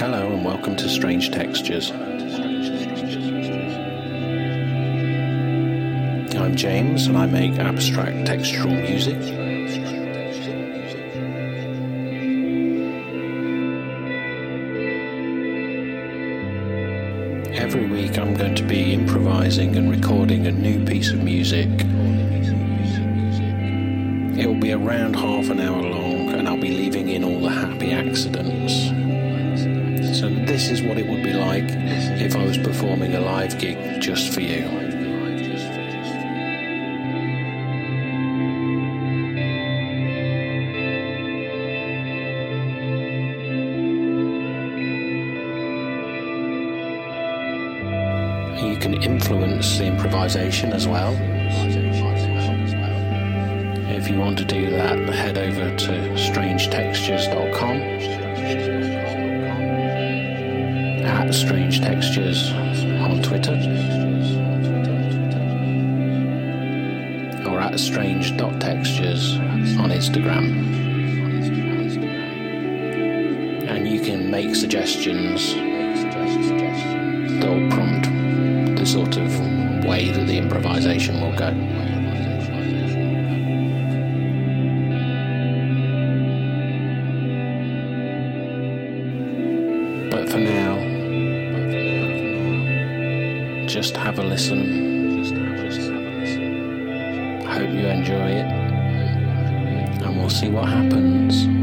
Hello and welcome to Strange Textures. I'm James and I make abstract textural music. Every week I'm going to be improvising and recording a new piece of music. It will be around half an hour just for you. You can influence the improvisation as well. If you want to do that, head over to strangetextures.com at Strange Textures on Twitter or at strange.textures on Instagram. And you can make suggestions that will prompt the sort of way that the improvisation will go. But for now, just have a listen. See what happens.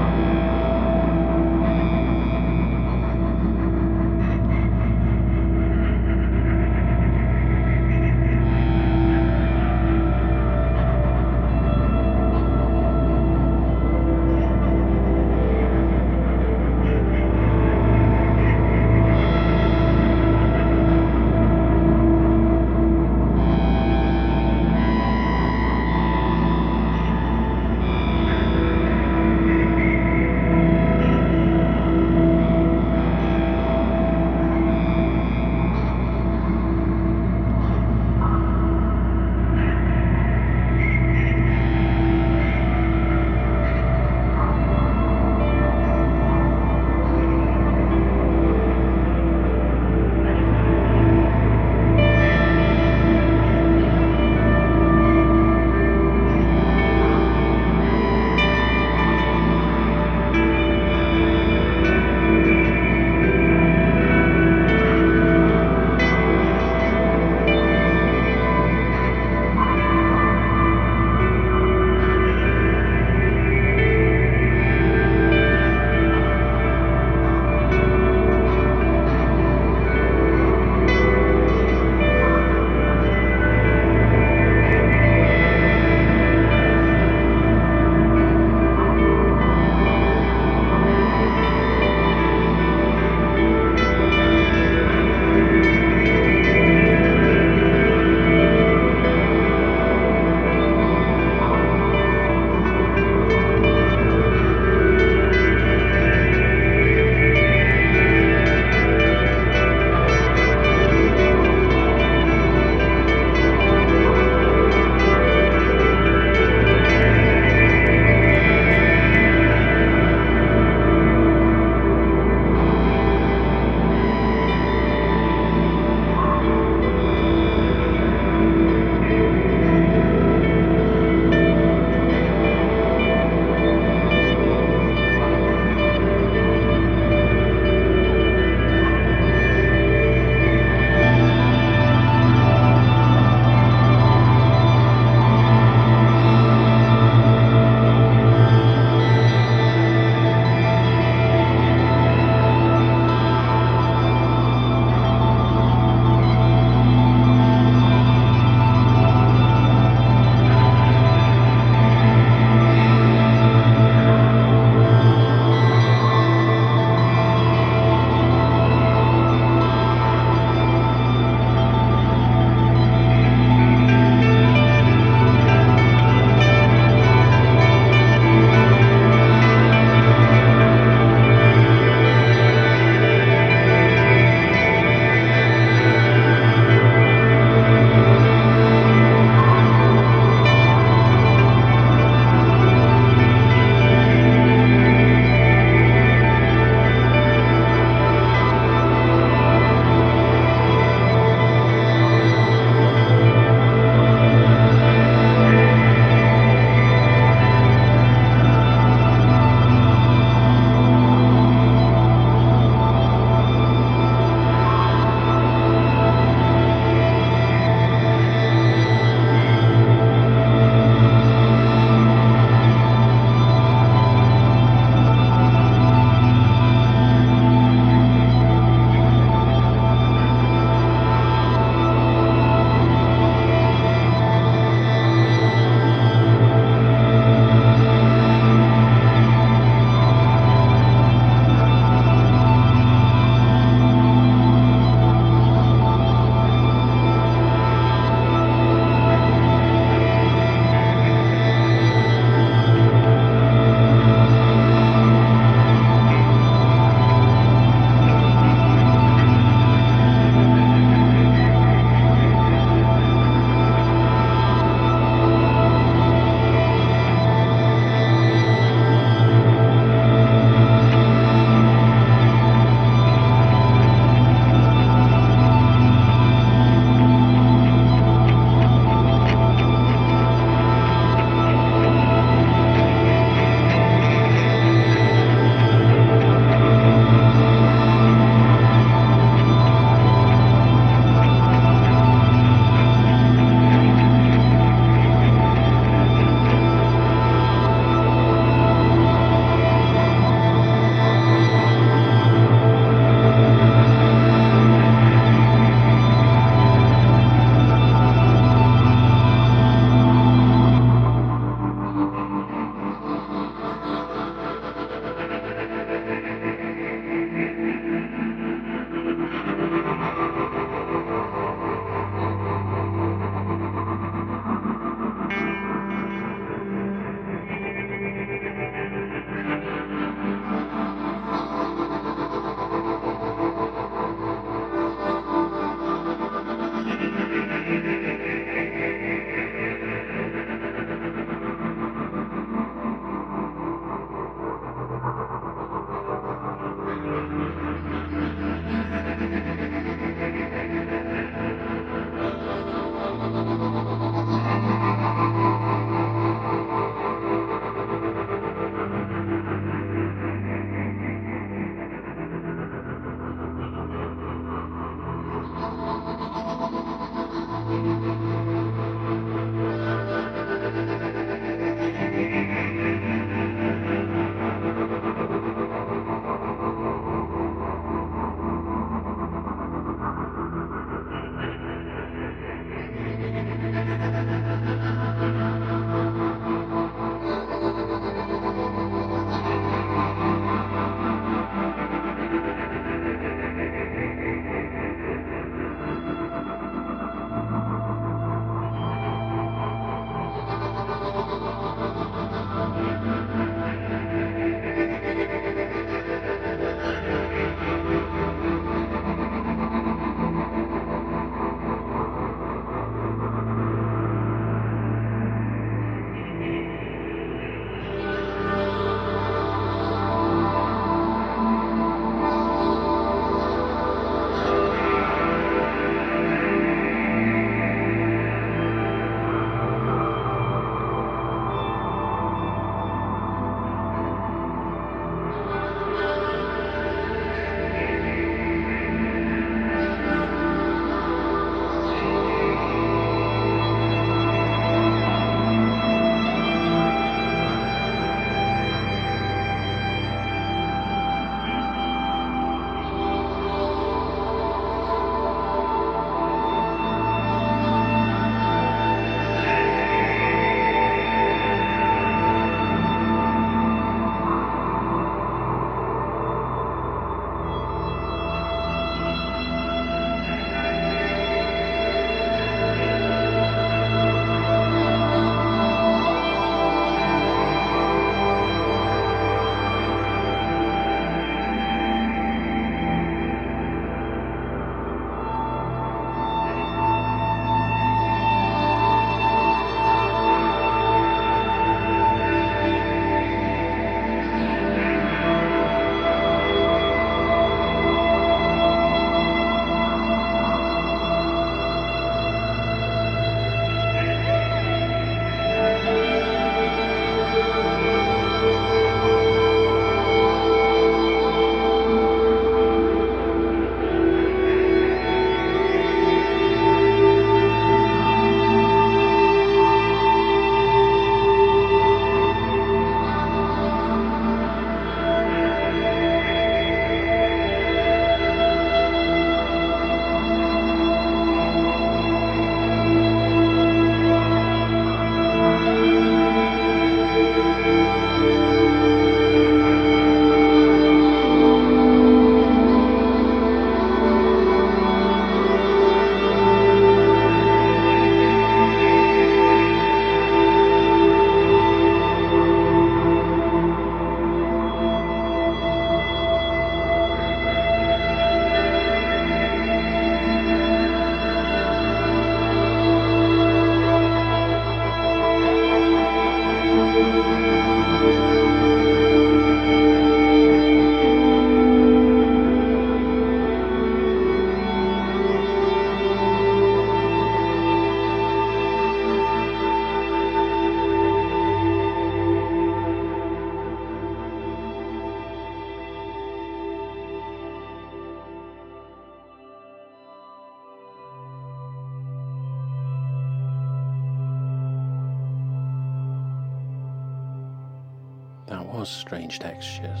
That was Strange Textures,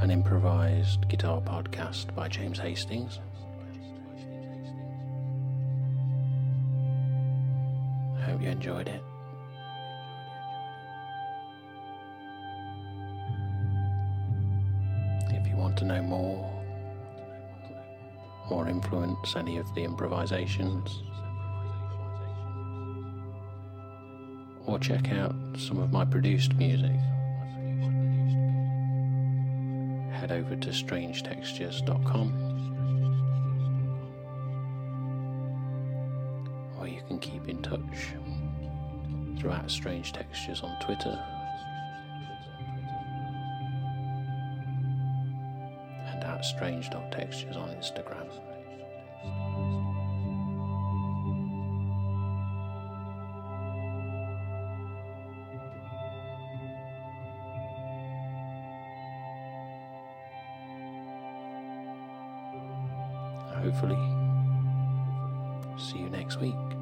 an improvised guitar podcast by James Hastings. I hope you enjoyed it. If you want to know more or influence any of the improvisations, or check out some of my produced music, head over to strangetextures.com or you can keep in touch throughout Strange Textures on Twitter and at strange.textures on Instagram. Hopefully see you next week.